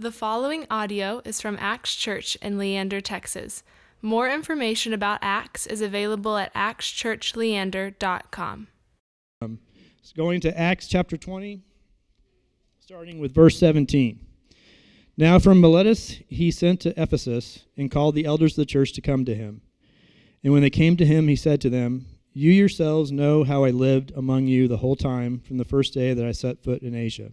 The following audio is from Acts Church in Leander, Texas. More information about Acts is available at actschurchleander.com. Um, it's going to Acts chapter 20, starting with verse 17. Now from Miletus he sent to Ephesus and called the elders of the church to come to him. And when they came to him, he said to them, You yourselves know how I lived among you the whole time from the first day that I set foot in Asia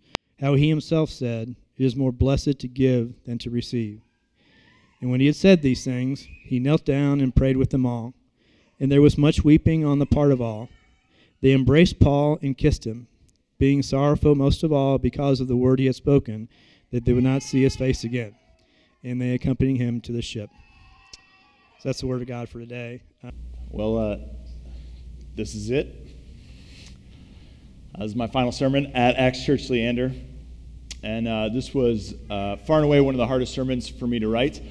how he himself said, It is more blessed to give than to receive. And when he had said these things, he knelt down and prayed with them all. And there was much weeping on the part of all. They embraced Paul and kissed him, being sorrowful most of all because of the word he had spoken, that they would not see his face again. And they accompanied him to the ship. So that's the word of God for today. Well, uh, this is it. Uh, this is my final sermon at Acts Church Leander. And uh, this was uh, far and away one of the hardest sermons for me to write.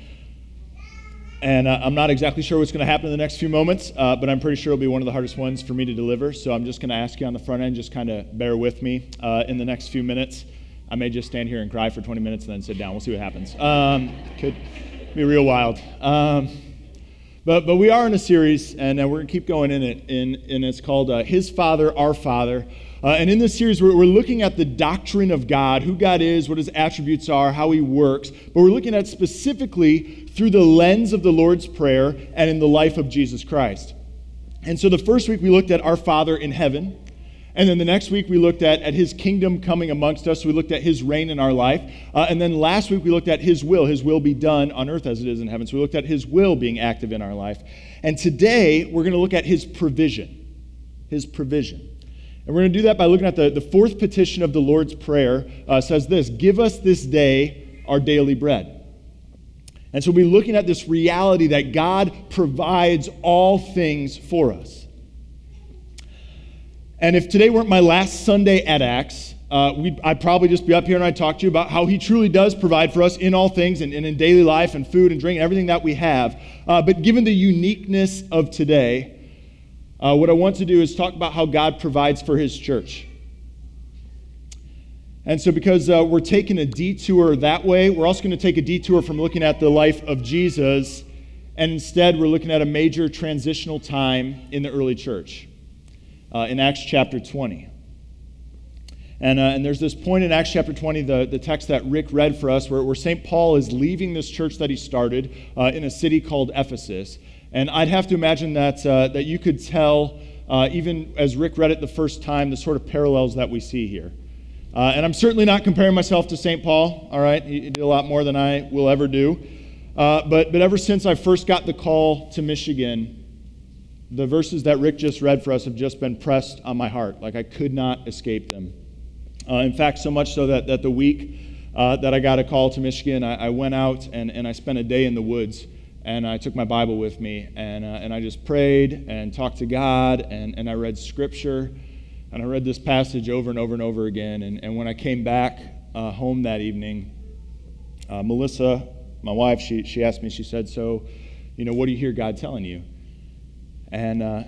And uh, I'm not exactly sure what's going to happen in the next few moments, uh, but I'm pretty sure it'll be one of the hardest ones for me to deliver. So I'm just going to ask you on the front end, just kind of bear with me uh, in the next few minutes. I may just stand here and cry for 20 minutes and then sit down. We'll see what happens. Um, could be real wild. Um, but, but we are in a series, and uh, we're going to keep going in it, and, and it's called His Father, Our Father. Uh, and in this series, we're, we're, looking at the doctrine of God, who God is, what his attributes are, how he works. But we're looking at specifically through the lens of the Lord's Prayer and in the life of Jesus Christ. And so the first week we looked at our Father in heaven. And then the next week we looked at, at his kingdom coming amongst us. We looked at his reign in our life. Uh, and then last week we looked at his will, his will be done on earth as it is in heaven. So we looked at his will being active in our life. And today we're going to look at his provision. His provision. And we're going to do that by looking at the, the fourth petition of the Lord's Prayer. Uh, says this Give us this day our daily bread. And so we'll be looking at this reality that God provides all things for us. And if today weren't my last Sunday at Acts, uh, I'd probably just be up here and I'd talk to you about how He truly does provide for us in all things and, and in daily life and food and drink and everything that we have. Uh, but given the uniqueness of today, uh, what I want to do is talk about how God provides for his church. And so, because uh, we're taking a detour that way, we're also going to take a detour from looking at the life of Jesus, and instead, we're looking at a major transitional time in the early church uh, in Acts chapter 20. And, uh, and, there's this point in Acts chapter 20, the, the text that Rick read for us, where, where St. Paul is leaving this church that he started uh, in a city called Ephesus. And I'd have to imagine that, uh, that you could tell, uh, even as Rick read it the first time, the sort of parallels that we see here. Uh, and I'm certainly not comparing myself to St. Paul, all right? He, did a lot more than I will ever do. Uh, but, but ever since I first got the call to Michigan, the verses that Rick just read for us have just been pressed on my heart. Like I could not escape them. Uh, in fact, so much so that, that the week uh, that I got a call to Michigan, I, I, went out and, and I spent a day in the woods. And I took my Bible with me and, uh, and I just prayed and talked to God and, and I read scripture. And I read this passage over and over and over again. And, and when I came back uh, home that evening, uh, Melissa, my wife, she, she asked me, she said, So, you know, what do you hear God telling you? And, uh,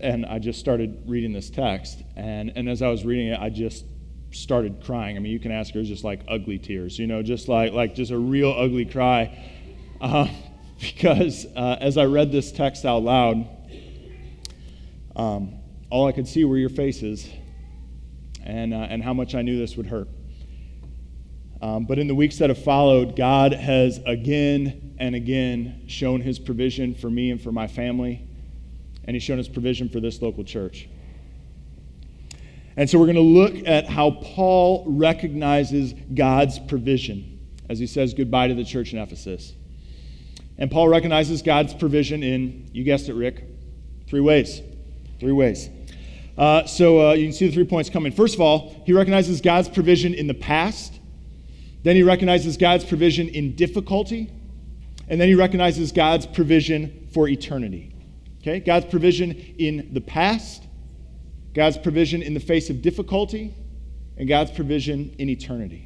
and I just started reading this text. And, and as I was reading it, I just started crying. I mean, you can ask her, it's just like ugly tears, you know, just like, like just a real ugly cry. Because uh, as I read this text out loud, um, all I could see were your faces and, uh, and how much I knew this would hurt. Um, but in the weeks that have followed, God has again and again shown his provision for me and for my family, and he's shown his provision for this local church. And so we're going to look at how Paul recognizes God's provision as he says goodbye to the church in Ephesus. And Paul recognizes God's provision in, you guessed it, Rick, three ways. Three ways. Uh, so uh, you can see the three points coming. First of all, he recognizes God's provision in the past. Then he recognizes God's provision in difficulty. And then he recognizes God's provision for eternity. Okay? God's provision in the past, God's provision in the face of difficulty, and God's provision in eternity.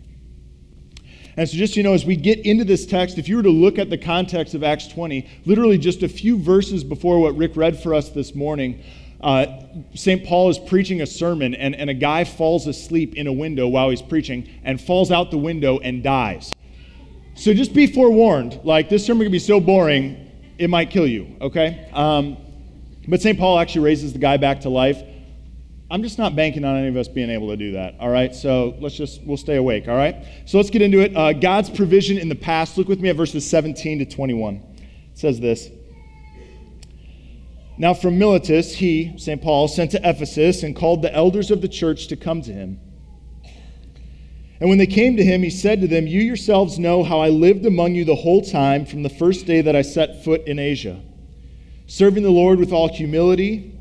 And so, just you know, as we get into this text, if you were to look at the context of Acts 20, literally just a few verses before what Rick read for us this morning, uh, St. Paul is preaching a sermon, and, and a guy falls asleep in a window while he's preaching and falls out the window and dies. So just be forewarned, like this sermon can be so boring, it might kill you, okay? Um, but St. Paul actually raises the guy back to life. I'm just not banking on any of us being able to do that, all right? So let's just, we'll stay awake, all right? So let's get into it. Uh, God's provision in the past. Look with me at verses 17 to 21. It says this. Now from Miletus, he, St. Paul, sent to Ephesus and called the elders of the church to come to him. And when they came to him, he said to them, You yourselves know how I lived among you the whole time from the first day that I set foot in Asia, serving the Lord with all humility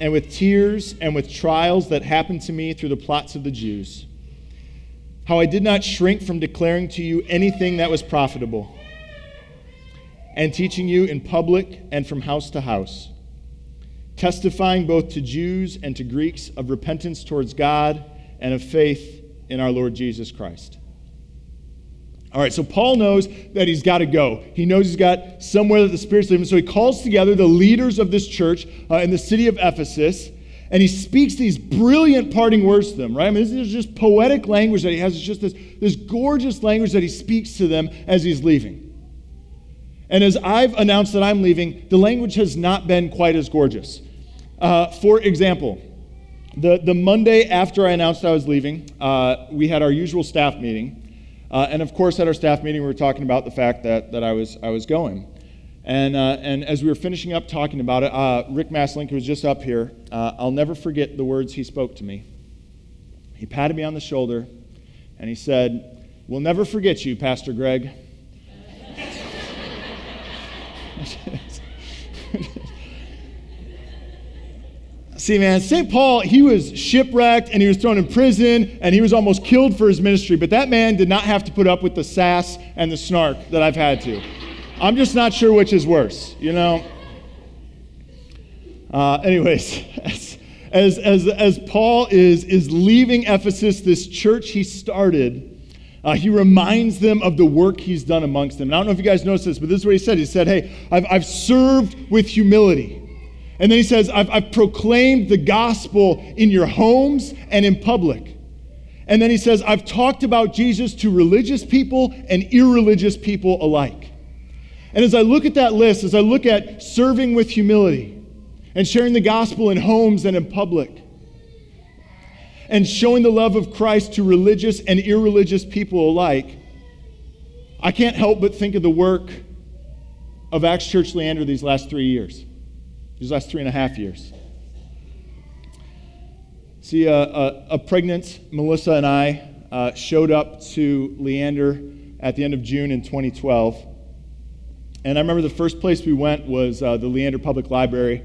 and with tears and with trials that happened to me through the plots of the Jews. How I did not shrink from declaring to you anything that was profitable, and teaching you in public and from house to house, testifying both to Jews and to Greeks of repentance towards God and of faith in our Lord Jesus Christ. All right, so Paul knows that he's got to go. He knows he's got somewhere that the Spirit's leading. So he calls together the leaders of this church uh, in the city of Ephesus, and he speaks these brilliant parting words to them, right? I mean, this is just poetic language that he has. It's just this, this gorgeous language that he speaks to them as he's leaving. And as I've announced that I'm leaving, the language has not been quite as gorgeous. Uh, for example, the, the Monday after I announced I was leaving, uh, we had our usual staff meeting. Uh, and of course, at our staff meeting, we were talking about the fact that, that I, was, I was going. And, uh, and as we were finishing up talking about it, uh, Rick Maslink, who was just up here, uh, I'll never forget the words he spoke to me. He patted me on the shoulder and he said, We'll never forget you, Pastor Greg. See, man, St. Paul, he was shipwrecked and he was thrown in prison and he was almost killed for his ministry, but that man did not have to put up with the sass and the snark that I've had to. I'm just not sure which is worse, you know? Uh, anyways, as, as, as Paul is, is leaving Ephesus, this church he started, uh, he reminds them of the work he's done amongst them. And I don't know if you guys noticed this, but this is what he said. He said, Hey, I've, I've served with humility. And then he says, I've, I've proclaimed the gospel in your homes and in public. And then he says, I've talked about Jesus to religious people and irreligious people alike. And as I look at that list, as I look at serving with humility and sharing the gospel in homes and in public, and showing the love of Christ to religious and irreligious people alike, I can't help but think of the work of Acts Church Leander these last three years these last three and a half years. See, uh, a, a, pregnant Melissa and I uh, showed up to Leander at the end of June in 2012. And I remember the first place we went was uh, the Leander Public Library.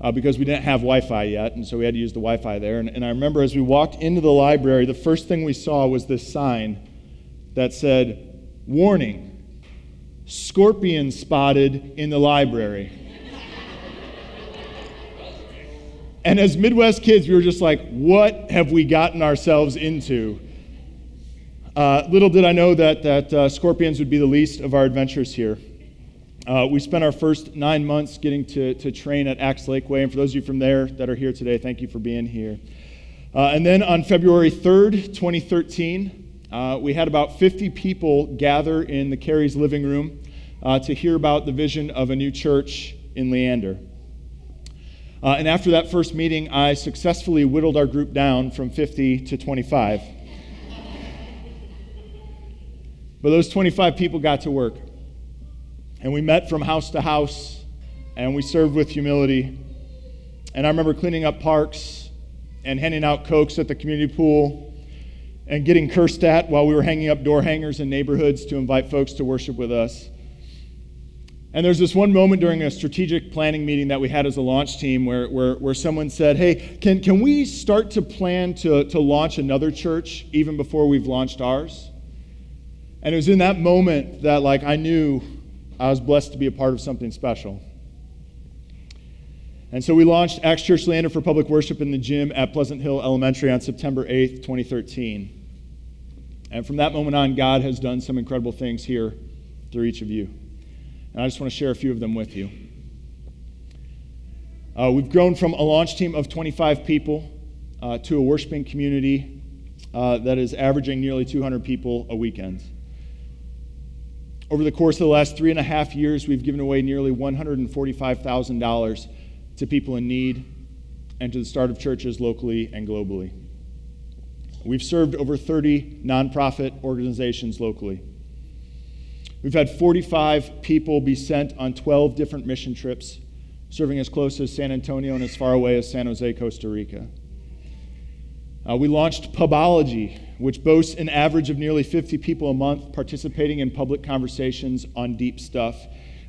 uh, because we didn't have Wi Fi yet, and so we had to use the Wi Fi there. And, and I remember as we walked into the library, the first thing we saw was this sign that said, Warning, scorpion spotted in the library. And as Midwest kids, we were just like, what have we gotten ourselves into? Uh, little did I know that, that uh, scorpions would be the least of our adventures here. Uh, we spent our first nine months getting to, to train at Acts Lakeway. And for those of you from there that are here today, thank you for being here. Uh, and then on February 3rd, 2013, uh, we had about 50 people gather in the Carey's living room uh, to hear about the vision of a new church in Leander. Uh, and after that first meeting, I successfully whittled our group down from 50 to 25. but those 25 people got to work. And we met from house to house, and we served with humility. And I remember cleaning up parks and handing out cokes at the community pool and getting cursed at while we were hanging up door hangers in neighborhoods to invite folks to worship with us. And there's this one moment during a strategic planning meeting that we had as a launch team where, where, where someone said, Hey, can, can we start to plan to, to launch another church even before we've launched ours? And it was in that moment that like I knew I was blessed to be a part of something special. And so we launched Acts Church Leander for public worship in the gym at Pleasant Hill Elementary on September 8th, 2013. And from that moment on, God has done some incredible things here through each of you. And I just want to share a few of them with you. Uh, we've grown from a launch team of 25 people uh, to a worshiping community uh, that is averaging nearly 200 people a weekend. Over the course of the last three and a half years, we've given away nearly $145,000 to people in need and to the start of churches locally and globally. We've served over 30 nonprofit organizations locally. We've had 45 people be sent on 12 different mission trips, serving as close as San Antonio and as far away as San Jose, Costa Rica. Uh, we launched Pubology, which boasts an average of nearly 50 people a month participating in public conversations on deep stuff.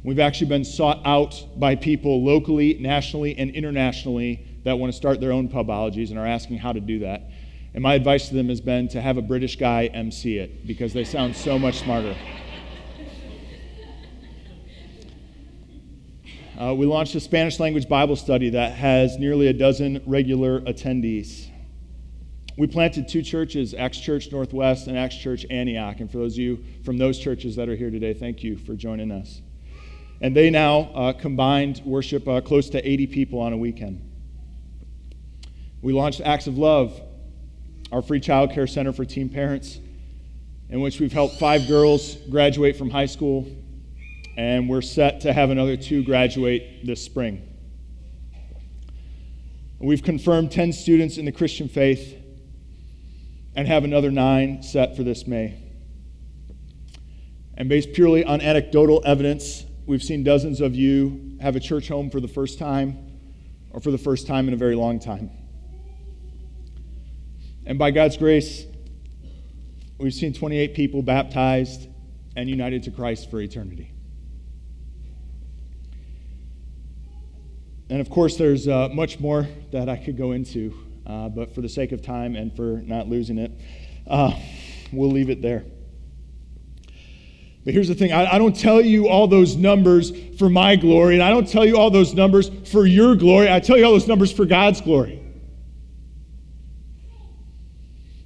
We've actually been sought out by people locally, nationally, and internationally that want to start their own pubologies and are asking how to do that. And my advice to them has been to have a British guy MC it because they sound so much smarter. Uh, we launched a Spanish language Bible study that has nearly a dozen regular attendees. We planted two churches, Acts Church Northwest and Acts Church Antioch. And for those of you from those churches that are here today, thank you for joining us. And they now uh, combined worship uh, close to 80 people on a weekend. We launched Acts of Love, our free child care center for teen parents, in which we've helped five girls graduate from high school, and we're set to have another two graduate this spring. We've confirmed 10 students in the Christian faith and have another nine set for this May. And based purely on anecdotal evidence, we've seen dozens of you have a church home for the first time or for the first time in a very long time. And by God's grace, we've seen 28 people baptized and united to Christ for eternity. And of course, there's uh, much more that I could go into. Uh, but for the sake of time and for not losing it, uh, we'll leave it there. But here's the thing I, I, don't tell you all those numbers for my glory, and I don't tell you all those numbers for your glory. I tell you all those numbers for God's glory.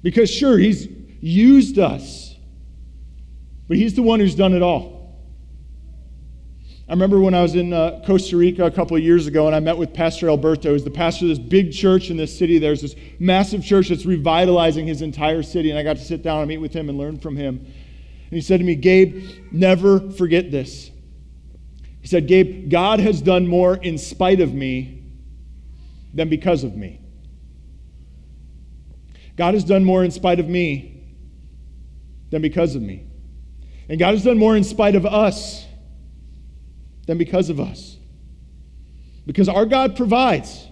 Because, sure, He's used us, but He's the one who's done it all. I remember when I was in uh, Costa Rica a couple of years ago and I met with Pastor Alberto. He's the pastor of this big church in this city. There's this massive church that's revitalizing his entire city. And I got to sit down and meet with him and learn from him. And he said to me, Gabe, never forget this. He said, Gabe, God has done more in spite of me than because of me. God has done more in spite of me than because of me. And God has done more in spite of us than because of us. Because our God provides.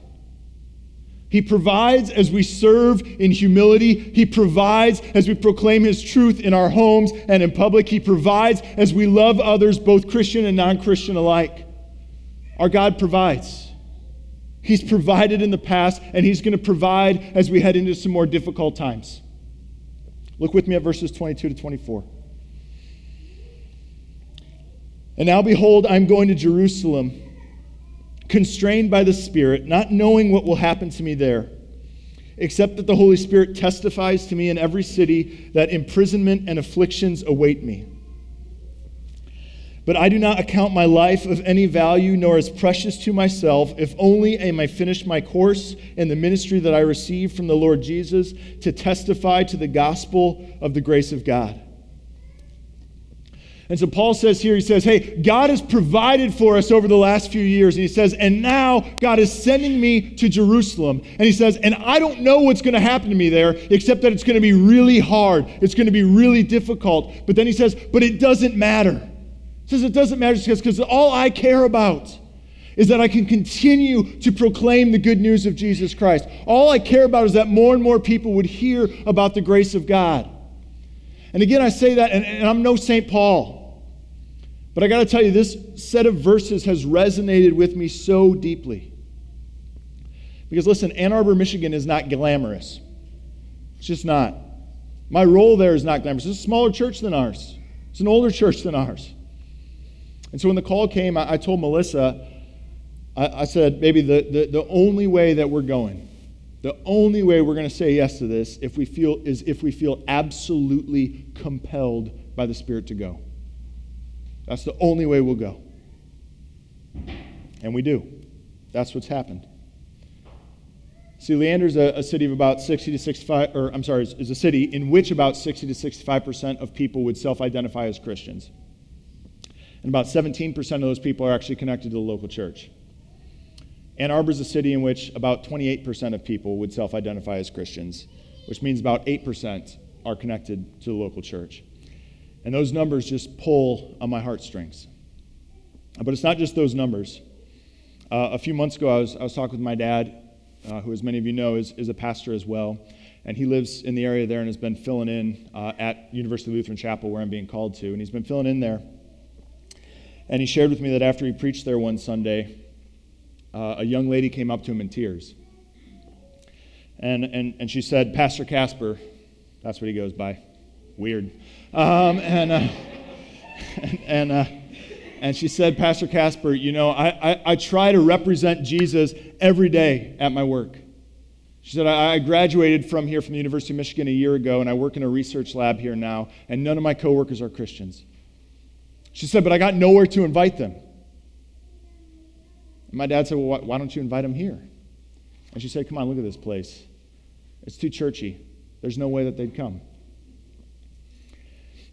He provides as we serve in humility. He provides as we proclaim His truth in our homes and in public. He provides as we love others, both Christian and non Christian alike. Our God provides. He's provided in the past, and He's going to provide as we head into some more difficult times. Look with me at verses 22 to 24. And now, behold, I'm going to Jerusalem, constrained by the Spirit, not knowing what will happen to me there, except that the Holy Spirit testifies to me in every city that imprisonment and afflictions await me. But I do not account my life of any value, nor as precious to myself, if only I may finish my course in the ministry that I received from the Lord Jesus to testify to the gospel of the grace of God. And so Paul says here, he says, Hey, God has provided for us over the last few years. And he says, And now God is sending me to Jerusalem. And he says, And I don't know what's going to happen to me there, except that it's going to be really hard. It's going to be really difficult. But then he says, But it doesn't matter. He says, It doesn't matter because all I care about is that I can continue to proclaim the good news of Jesus Christ. All I care about is that more and more people would hear about the grace of God. And again, I say that, and, and I'm no St. Paul. But I got to tell you, this set of verses has resonated with me so deeply. Because listen, Ann Arbor, Michigan is not glamorous. It's just not. My role there is not glamorous. It's a smaller church than ours, it's an older church than ours. And so when the call came, I, I told Melissa, I, I said, maybe the, the, the only way that we're going, the only way we're going to say yes to this if we feel, is if we feel absolutely compelled by the Spirit to go. That's the only way we'll go. And we do. That's what's happened. See, Leander's a, a city of about 60 to 65, or I'm sorry, is a city in which about 60 to 65% of people would self identify as Christians. And about 17% of those people are actually connected to the local church. Ann Arbor is a city in which about 28% of people would self identify as Christians, which means about 8% are connected to the local church. And those numbers just pull on my heartstrings. But it's not just those numbers. Uh, a few months ago, I was, I was talking with my dad, uh, who, as many of you know, is, is a pastor as well. And he lives in the area there and has been filling in uh, at University Lutheran Chapel, where I'm being called to. And he's been filling in there. And he shared with me that after he preached there one Sunday, uh, a young lady came up to him in tears. And, and, and she said, Pastor Casper, that's what he goes by. Weird. Um, and, uh, and, uh, and she said, Pastor Casper, you know, I, I, I, try to represent Jesus every day at my work. She said, I, I graduated from here from the University of Michigan a year ago, and I work in a research lab here now, and none of my coworkers are Christians. She said, but I got nowhere to invite them. And my dad said, well, why don't you invite them here? And she said, come on, look at this place. It's too churchy. There's no way that they'd come.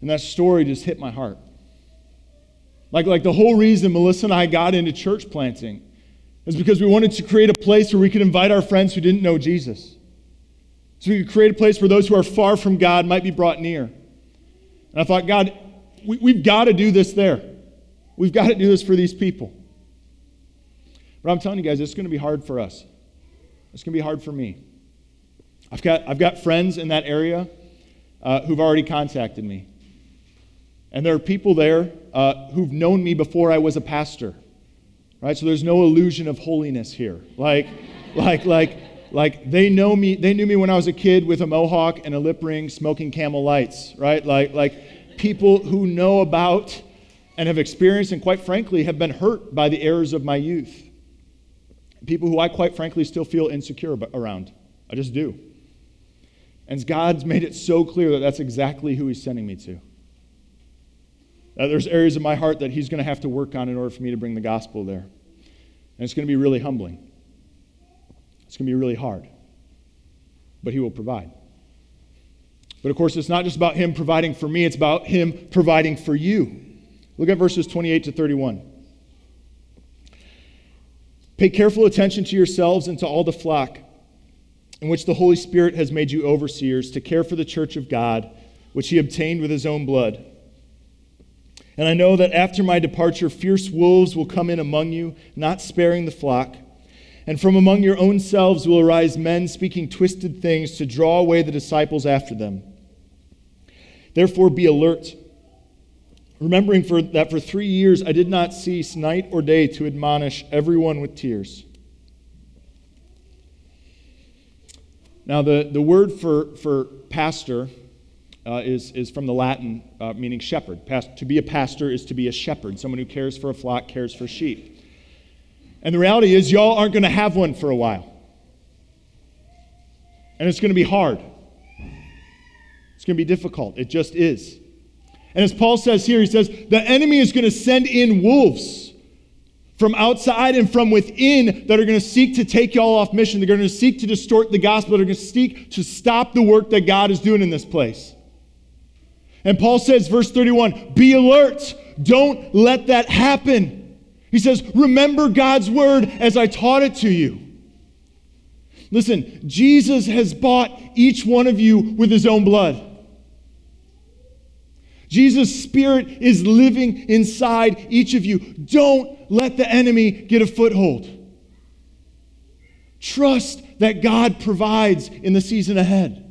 And that story just hit my heart. Like, like the whole reason Melissa and I got into church planting is because we wanted to create a place where we could invite our friends who didn't know Jesus. So we could create a place where those who are far from God might be brought near. And I thought, God, we, we've got to do this there. We've got to do this for these people. But I'm telling you guys, it's going to be hard for us. It's going to be hard for me. I've got, I've got friends in that area uh, who've already contacted me. And there are people there uh, who've known me before I was a pastor, right? So there's no illusion of holiness here. Like, like, like, like they know me. They knew me when I was a kid with a mohawk and a lip ring, smoking Camel Lights, right? Like, like people who know about and have experienced and quite frankly have been hurt by the errors of my youth. People who I quite frankly still feel insecure around. I just do. And God's made it so clear that that's exactly who He's sending me to. Uh, there's areas of my heart that he's going to have to work on in order for me to bring the gospel there. And it's going to be really humbling. It's going to be really hard. But he will provide. But of course, it's not just about him providing for me, it's about him providing for you. Look at verses 28 to 31. Pay careful attention to yourselves and to all the flock in which the Holy Spirit has made you overseers to care for the church of God, which he obtained with his own blood. And I know that after my departure, fierce wolves will come in among you, not sparing the flock. And from among your own selves will arise men speaking twisted things to draw away the disciples after them. Therefore, be alert, remembering for, that for three years I did not cease night or day to admonish everyone with tears. Now, the, the word for, for pastor uh, is, is from the Latin, uh, meaning shepherd. Past, to be a pastor is to be a shepherd, someone who cares for a flock, cares for sheep. And the reality is, y'all aren't going to have one for a while. And it's going to be hard. It's going to be difficult. It just is. And as Paul says here, he says, the enemy is going to send in wolves from outside and from within that are going to seek to take y'all off mission. They're going to seek to distort the gospel. They're going to seek to stop the work that God is doing in this place. And Paul says, verse 31, be alert. Don't let that happen. He says, remember God's word as I taught it to you. Listen, Jesus has bought each one of you with his own blood. Jesus' spirit is living inside each of you. Don't let the enemy get a foothold. Trust that God provides in the season ahead.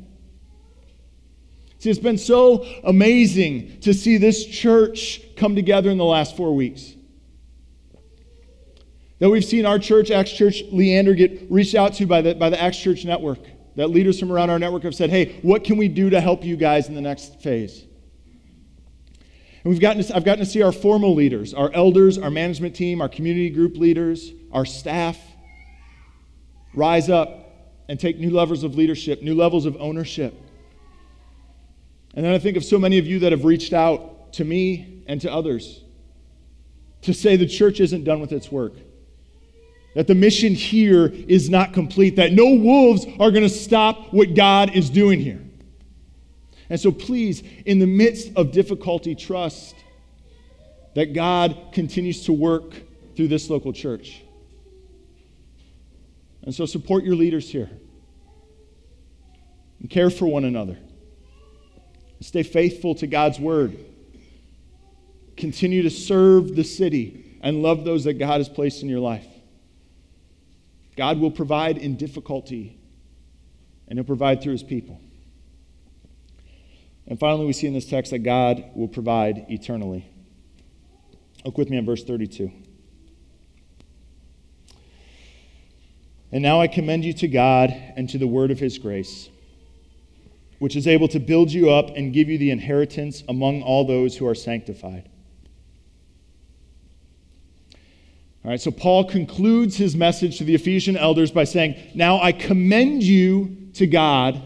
See, it's been so amazing to see this church come together in the last four weeks. That we've seen our church, Acts Church Leander, get reached out to by the, by the Acts Church Network. That leaders from around our network have said, hey, what can we do to help you guys in the next phase? And we've gotten to, I've gotten to see our formal leaders, our elders, our management team, our community group leaders, our staff rise up and take new levels of leadership, new levels of ownership. And then I think of so many of you that have reached out to me and to others to say the church isn't done with its work. That the mission here is not complete, that no wolves are going to stop what God is doing here. And so, please, in the midst of difficulty, trust that God continues to work through this local church. And so, support your leaders here and care for one another. Stay faithful to God's word. Continue to serve the city and love those that God has placed in your life. God will provide in difficulty, and He'll provide through His people. And finally, we see in this text that God will provide eternally. Look with me at verse 32. And now I commend you to God and to the word of his grace, which is able to build you up and give you the inheritance among all those who are sanctified. All right, so Paul concludes his message to the Ephesian elders by saying, Now I commend you to God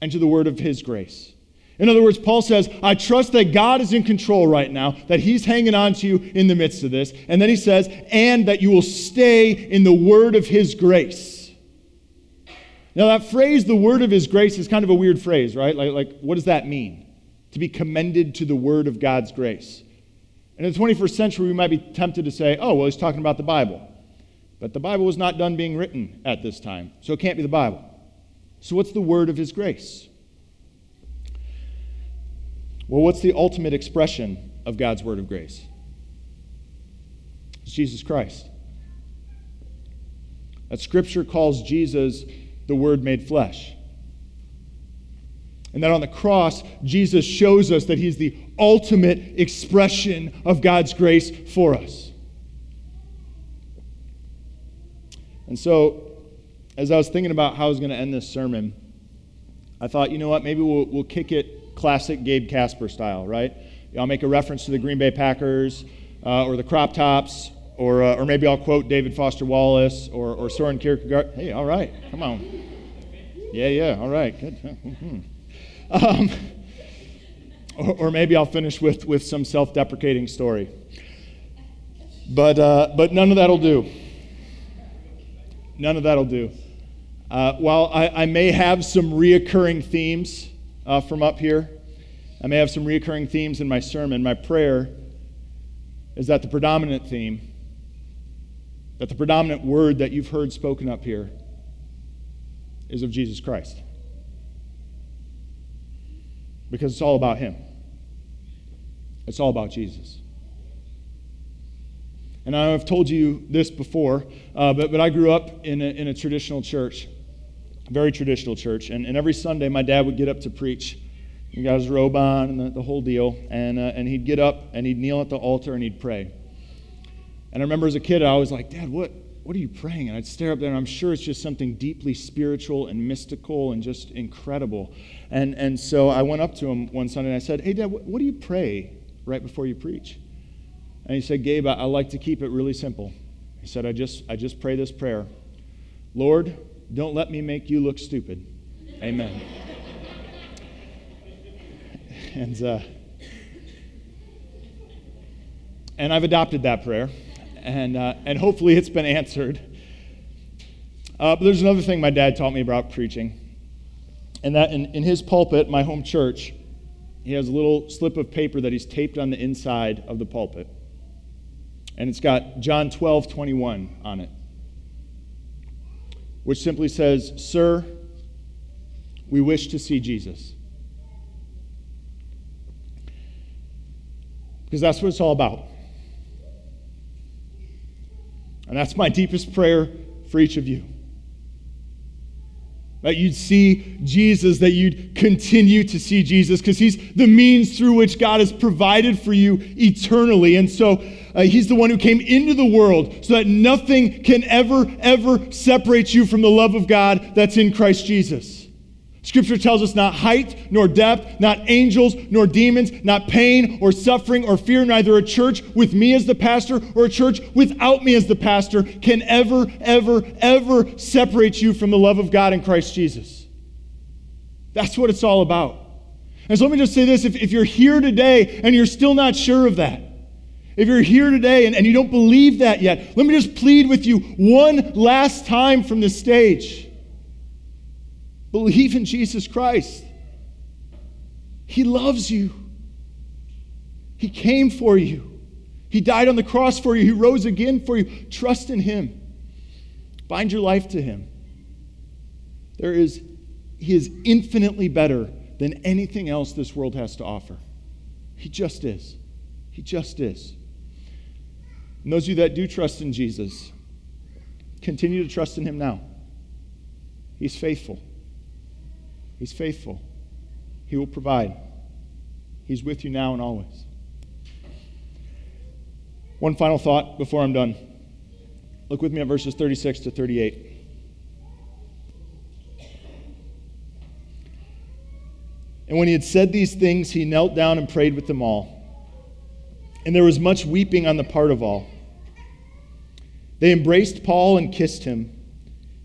and to the word of his grace. In other words, Paul says, I trust that God is in control right now, that he's hanging on to you in the midst of this. And then he says, and that you will stay in the word of his grace. Now, that phrase, the word of his grace, is kind of a weird phrase, right? Like, like what does that mean? To be commended to the word of God's grace. And in the 21st century, we might be tempted to say, oh, well, he's talking about the Bible. But the Bible was not done being written at this time, so it can't be the Bible. So, what's the word of his grace? Well, what's the ultimate expression of God's word of grace? It's Jesus Christ. That scripture calls Jesus the Word made flesh. And that on the cross, Jesus shows us that He's the ultimate expression of God's grace for us. And so, as I was thinking about how I was going to end this sermon, I thought, you know what, maybe we'll, we'll kick it classic Gabe Casper style, right? I'll make a reference to the Green Bay Packers uh, or the Crop Tops, or, uh, or maybe I'll quote David Foster Wallace or, or Soren Kierkegaard. Hey, all right, come on. Yeah, yeah, all right, good. um, or, or, maybe I'll finish with, with some self deprecating story. But, uh, but none of that'll do. None of that'll do. Uh, while I, I may have some reoccurring themes uh, from up here. I may have some recurring themes in my sermon. My prayer is that the predominant theme, that the predominant word that you've heard spoken up here is of Jesus Christ. Because it's all about Him, it's all about Jesus. And I've told you this before, uh, but, but I grew up in a, in a traditional church very traditional church. And, and every Sunday, my dad would get up to preach. He got his robe on and the, the whole deal. And, uh, and he'd get up and he'd kneel at the altar and he'd pray. And I remember as a kid, I was like, Dad, what, what are you praying? And I'd stare up there, and I'm sure it's just something deeply spiritual and mystical and just incredible. And, and so I went up to him one Sunday and I said, Hey, Dad, what, what do you pray right before you preach? And he said, Gabe, I, I like to keep it really simple. He said, I just, I just pray this prayer Lord, don't let me make you look stupid. Amen. and, uh, and I've adopted that prayer, and, uh, and hopefully it's been answered. Uh, but there's another thing my dad taught me about preaching, and that in, in his pulpit, my home church, he has a little slip of paper that he's taped on the inside of the pulpit. And it's got John 12, 21 on it, which simply says, Sir, we wish to see Jesus. Because that's what it's all about. And that's my deepest prayer for each of you. That you'd see Jesus, that you'd continue to see Jesus, because he's the means through which God has provided for you eternally. And so uh, he's the one who came into the world so that nothing can ever, ever separate you from the love of God that's in Christ Jesus. Scripture tells us not height nor depth, not angels nor demons, not pain or suffering or fear, neither a church with me as the pastor or a church without me as the pastor can ever, ever, ever separate you from the love of God in Christ Jesus. That's what it's all about. And so let me just say this if, if you're here today and you're still not sure of that, if you're here today and, and you don't believe that yet, let me just plead with you one last time from this stage. Believe in Jesus Christ. He loves you. He came for you. He died on the cross for you. He rose again for you. Trust in Him. Bind your life to Him. There is, He is infinitely better than anything else this world has to offer. He just is. He just is. And those of you that do trust in Jesus, continue to trust in Him now. He's faithful. He's faithful. He will provide. He's with you now and always. One final thought before I'm done. Look with me at verses 36 to 38. And when he had said these things, he knelt down and prayed with them all. And there was much weeping on the part of all. They embraced Paul and kissed him,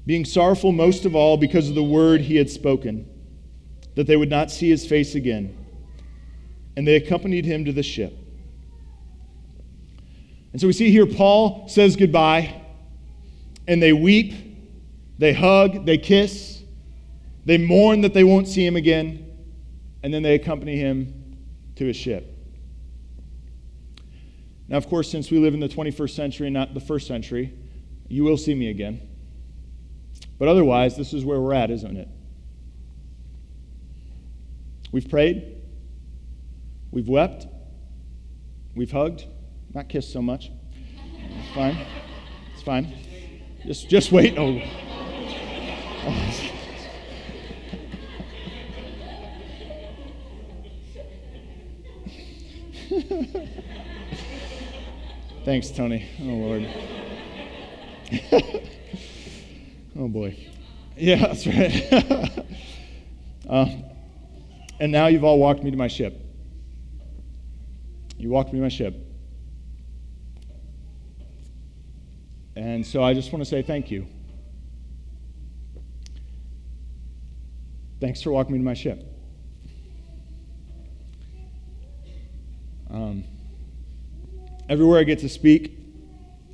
being sorrowful most of all because of the word he had spoken that they would not see his face again. And they accompanied him to the ship. And so we see here Paul says goodbye, and they weep, they hug, they kiss, they mourn that they won't see him again, and then they accompany him to his ship. Now, of course, since we live in the 21st century, not the first century, you will see me again. But otherwise, this is where we're at, isn't it? We've prayed. We've wept. We've hugged. Not kissed so much. It's fine. It's fine. Just, just wait. Oh. Thanks, Tony. Oh, Lord. oh, boy. Yeah, that's right. uh, and now you've all walked me to my ship. You walked me to my ship. And so I just want to say thank you. Thanks for walking me to my ship. Um, everywhere I get to speak,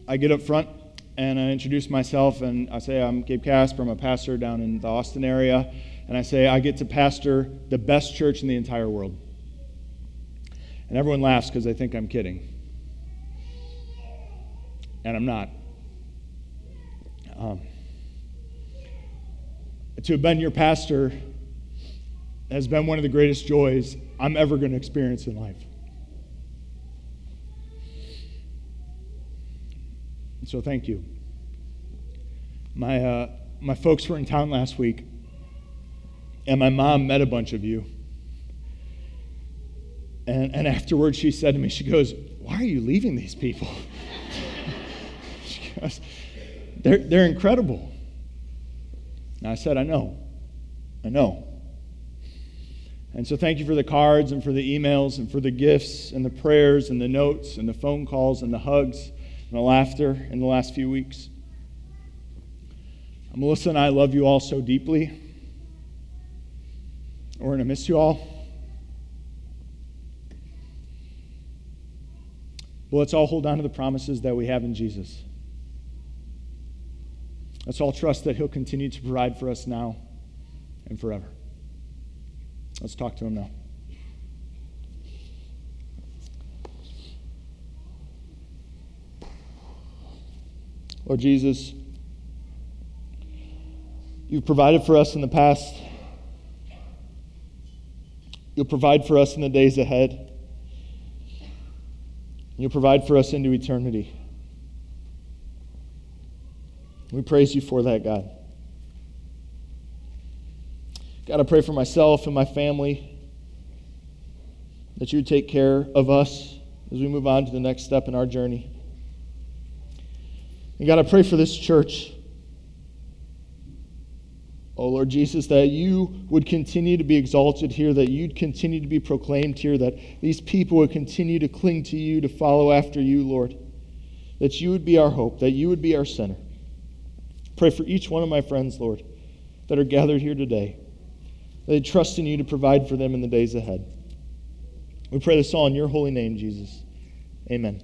I get up front and I introduce myself and I say I'm Gabe Casper. I'm a pastor down in the Austin area and I say, I get to pastor the best church in the entire world. And everyone laughs because they think I'm kidding. And I'm not. Um, to have been your pastor has been one of the greatest joys I'm ever going to experience in life. So thank you. My, uh, my folks were in town last week, and my mom met a bunch of you. And, and afterwards, she said to me, She goes, Why are you leaving these people? she goes, they're, they're incredible. And I said, I know. I know. And so thank you for the cards and for the emails and for the gifts and the prayers and the notes and the phone calls and the hugs and the laughter in the last few weeks. Melissa and I love you all so deeply. We're going to miss you all. But let's all hold on to the promises that we have in Jesus. Let's all trust that He'll continue to provide for us now and forever. Let's talk to Him now. Lord Jesus, you've provided for us in the past. You'll provide for us in the days ahead. You'll provide for us into eternity. We praise you for that, God. God, I pray for myself and my family that you take care of us as we move on to the next step in our journey. And God, I pray for this church. Oh, Lord Jesus, that you would continue to be exalted here, that you'd continue to be proclaimed here, that these people would continue to cling to you, to follow after you, Lord. That you would be our hope, that you would be our center. Pray for each one of my friends, Lord, that are gathered here today. They trust in you to provide for them in the days ahead. We pray this all in your holy name, Jesus. Amen.